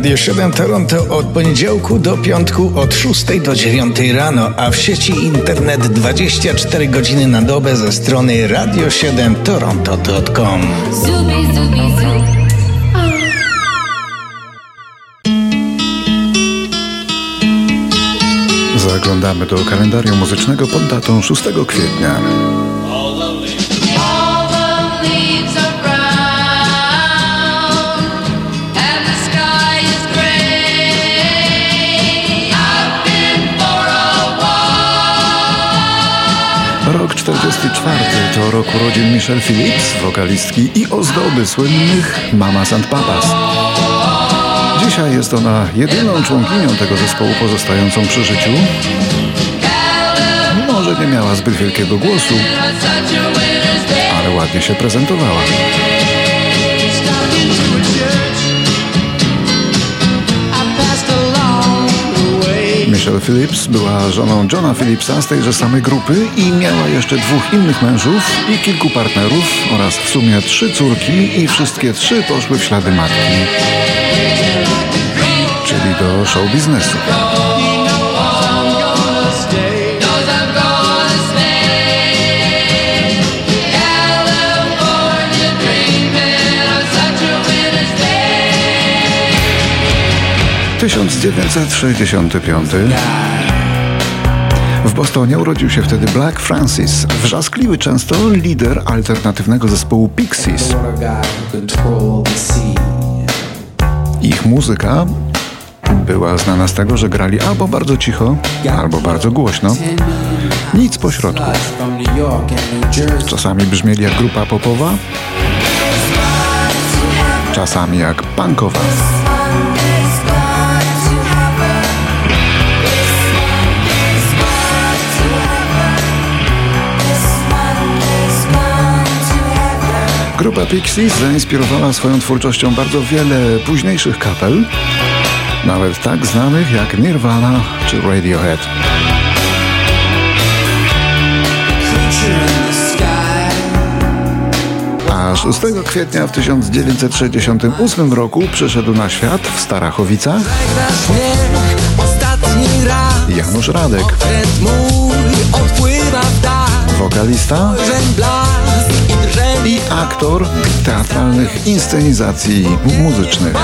Radio 7 Toronto od poniedziałku do piątku od 6 do 9 rano, a w sieci internet 24 godziny na dobę ze strony radio7toronto.com. Zubi, zubi, zubi. Zaglądamy do kalendarium muzycznego pod datą 6 kwietnia. 44 to rok urodzin Michelle Phillips, wokalistki i ozdoby słynnych Mamas and Papas. Dzisiaj jest ona jedyną członkinią tego zespołu pozostającą przy życiu. Może nie miała zbyt wielkiego głosu, ale ładnie się prezentowała. Michelle Phillips była żoną Johna Phillipsa z tejże samej grupy i miała jeszcze dwóch innych mężów i kilku partnerów oraz w sumie trzy córki i wszystkie trzy poszły w ślady matki, czyli do show biznesu. Tysiąc dziewięćset sześćdziesiąty piąty. W Bostonie urodził się wtedy Black Francis, wrzaskliwy często lider alternatywnego zespołu Pixies. Ich muzyka była znana z tego, że grali albo bardzo cicho, albo bardzo głośno. Nic pośrodku. Czasami brzmieli jak grupa popowa, czasami jak punkowa. Grupa Pixies zainspirowała swoją twórczością bardzo wiele późniejszych kapel, nawet tak znanych jak Nirvana czy Radiohead. A 6 kwietnia w 1968 roku przyszedł na świat w Starachowicach Janusz Radek, wokalista i aktor teatralnych inscenizacji muzycznych.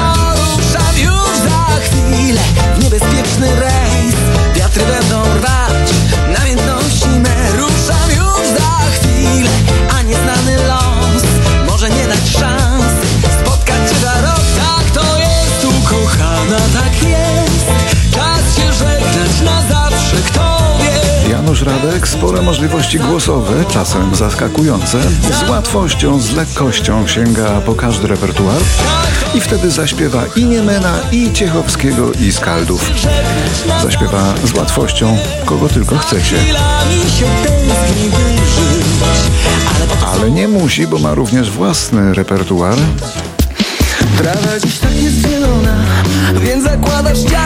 Ruszam już za chwilę w niebezpieczny rejs. Wiatry będą rwać namiętności me. Ruszam już za chwilę, a nieznany los może nie dać szans Janusz Radek spore możliwości głosowe, czasem zaskakujące, z łatwością, z lekkością sięga po każdy repertuar i wtedy zaśpiewa i Niemena, i Ciechowskiego, i Skaldów. Zaśpiewa z łatwością, kogo tylko chcecie. Ale nie musi, bo ma również własny repertuar. Trawa dziś tak jest zielona, więc zakładasz ciasny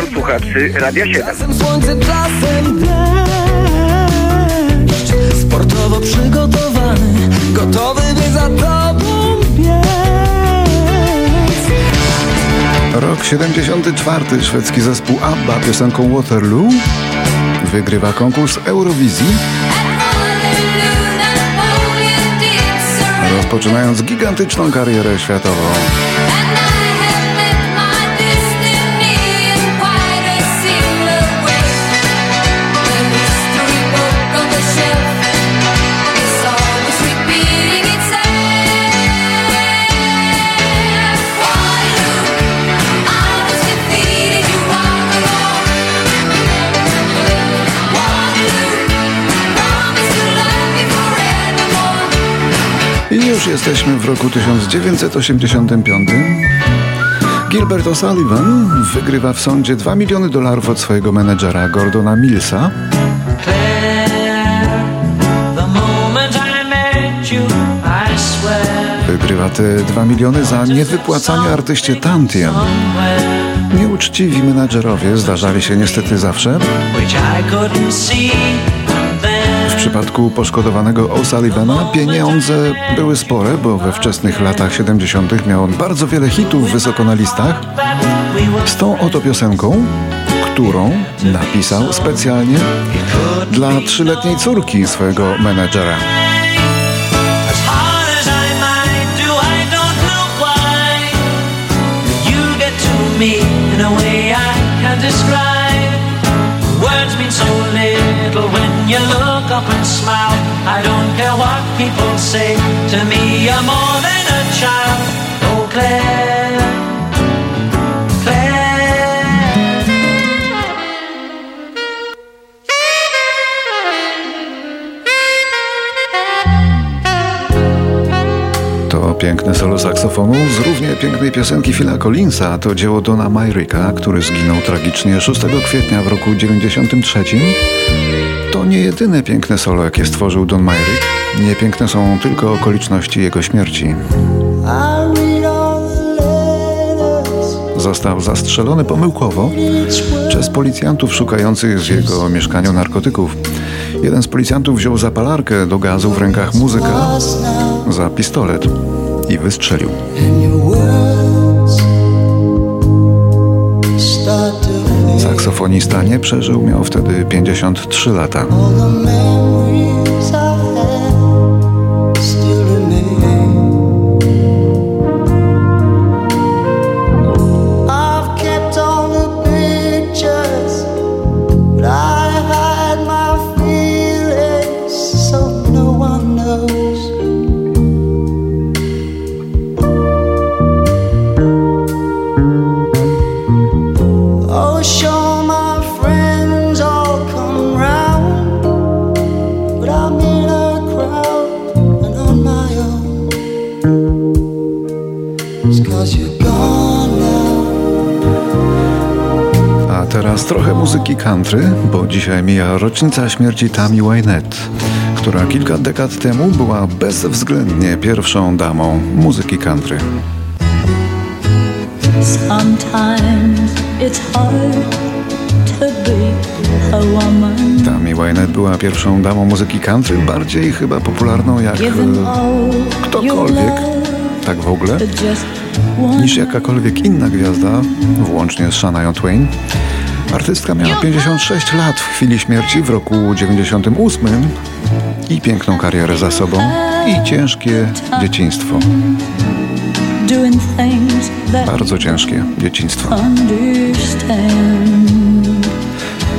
Pozdrawiam słuchaczy Radia 7. Czasem słońce, czasem deszcz Sportowo przygotowany Gotowy by za tobą Rok 74. Szwedzki zespół ABBA piosenką Waterloo wygrywa konkurs Eurowizji. Rozpoczynając gigantyczną karierę światową. Już jesteśmy w roku 1985. Gilbert O'Sullivan wygrywa w sądzie 2 miliony dolarów od swojego menedżera Gordona Millsa. Wygrywa te 2 miliony za niewypłacanie artyście tantiem. Nieuczciwi menadżerowie zdarzali się niestety zawsze. Przypadku poszkodowanego O'Sullivana pieniądze były spore, bo we wczesnych latach 70. miał on bardzo wiele hitów wysoko na listach. Z tą oto piosenką, którą napisał specjalnie dla trzyletniej córki swojego menedżera. Words mean so little when you look up and smile. I don't care what people say to me, you're more than a child. Oh, Claire. Piękne solo saksofonu z równie pięknej piosenki Phila Collinsa to dzieło Dona Myricka, który zginął tragicznie 6 kwietnia w roku 93. To nie jedyne piękne solo, jakie stworzył Don Myrick. Niepiękne są tylko okoliczności jego śmierci. Został zastrzelony pomyłkowo przez policjantów szukających z jego mieszkania narkotyków. Jeden z policjantów wziął zapalarkę do gazu w rękach muzyka za pistolet i wystrzelił. Saksofonista nie przeżył, miał wtedy 53 lata. Teraz trochę muzyki country, bo dzisiaj mija rocznica śmierci Tammy Wynette, która kilka dekad temu była bezwzględnie pierwszą damą muzyki country. Tammy Wynette była pierwszą damą muzyki country, bardziej chyba popularną jak e, ktokolwiek, tak w ogóle, niż jakakolwiek inna gwiazda, włącznie z Shania Twain. Artystka miała 56 lat w chwili śmierci w roku 98 i piękną karierę za sobą i ciężkie dzieciństwo. Bardzo ciężkie dzieciństwo.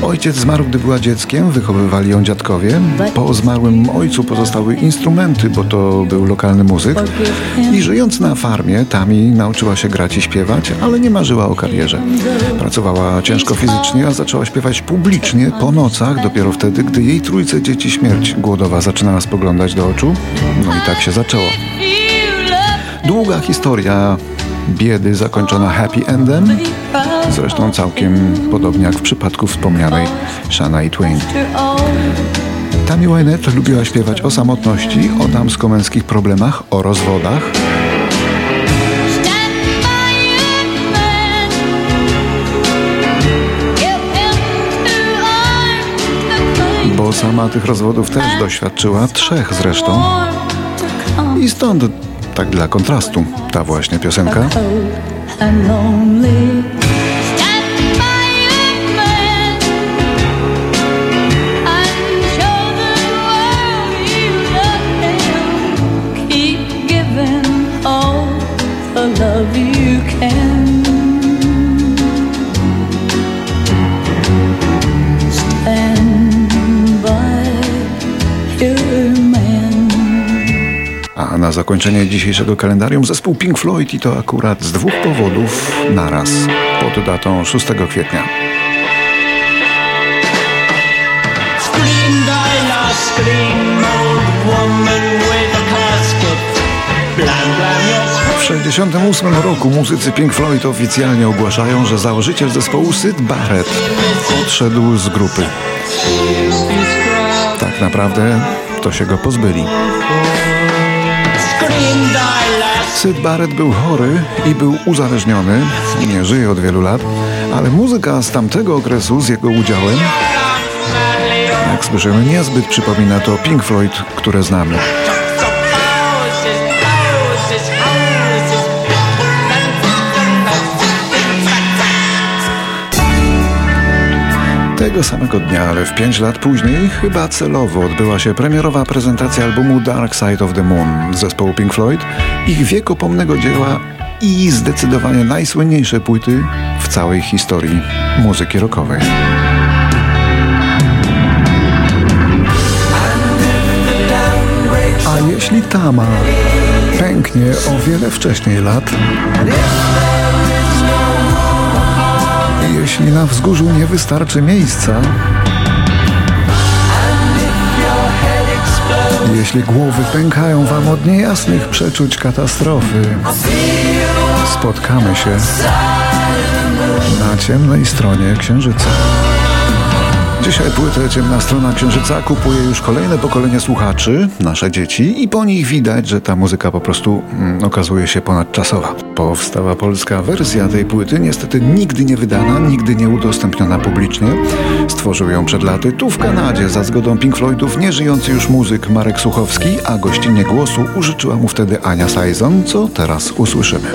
Ojciec zmarł, gdy była dzieckiem, wychowywali ją dziadkowie. Po zmarłym ojcu pozostały instrumenty, bo to był lokalny muzyk. I żyjąc na farmie, Tami nauczyła się grać i śpiewać, ale nie marzyła o karierze. Pracowała ciężko fizycznie, a zaczęła śpiewać publicznie po nocach, dopiero wtedy, gdy jej trójce dzieci śmierć głodowa zaczynała spoglądać do oczu. No i tak się zaczęło. Długa historia biedy zakończona happy endem, zresztą całkiem podobnie jak w przypadku wspomnianej Shania Twain. Tammy Wynette lubiła śpiewać o samotności, o damsko-męskich problemach, o rozwodach. Bo sama tych rozwodów też doświadczyła, trzech zresztą. I stąd tak dla kontrastu ta właśnie piosenka. Zakończenie dzisiejszego kalendarium zespół Pink Floyd i to akurat z dwóch powodów naraz pod datą 6 kwietnia. W 1968 roku muzycy Pink Floyd oficjalnie ogłaszają, że założyciel zespołu Syd Barrett odszedł z grupy. Tak naprawdę to się go pozbyli. Syd Barrett był chory i był uzależniony, nie żyje od wielu lat, ale muzyka z tamtego okresu z jego udziałem, jak słyszymy, niezbyt przypomina to Pink Floyd, które znamy. Tego samego dnia, ale w pięć lat później, chyba celowo odbyła się premierowa prezentacja albumu Dark Side of the Moon zespołu Pink Floyd, ich wiekopomnego dzieła i zdecydowanie najsłynniejsze płyty w całej historii muzyki rockowej. A jeśli Tama pęknie o wiele wcześniej lat, jeśli na wzgórzu nie wystarczy miejsca, jeśli głowy pękają wam od niejasnych przeczuć katastrofy, spotkamy się na ciemnej stronie Księżyca. Dzisiaj płytę Ciemna Strona Księżyca kupuje już kolejne pokolenie słuchaczy, nasze dzieci, i po nich widać, że ta muzyka po prostu mm, okazuje się ponadczasowa. Powstała polska wersja tej płyty, niestety nigdy nie wydana, nigdy nie udostępniona publicznie. Stworzył ją przed laty tu w Kanadzie za zgodą Pink Floydów nieżyjący już muzyk Marek Suchowski, a gościnie głosu użyczyła mu wtedy Ania Sajzon, co teraz usłyszymy.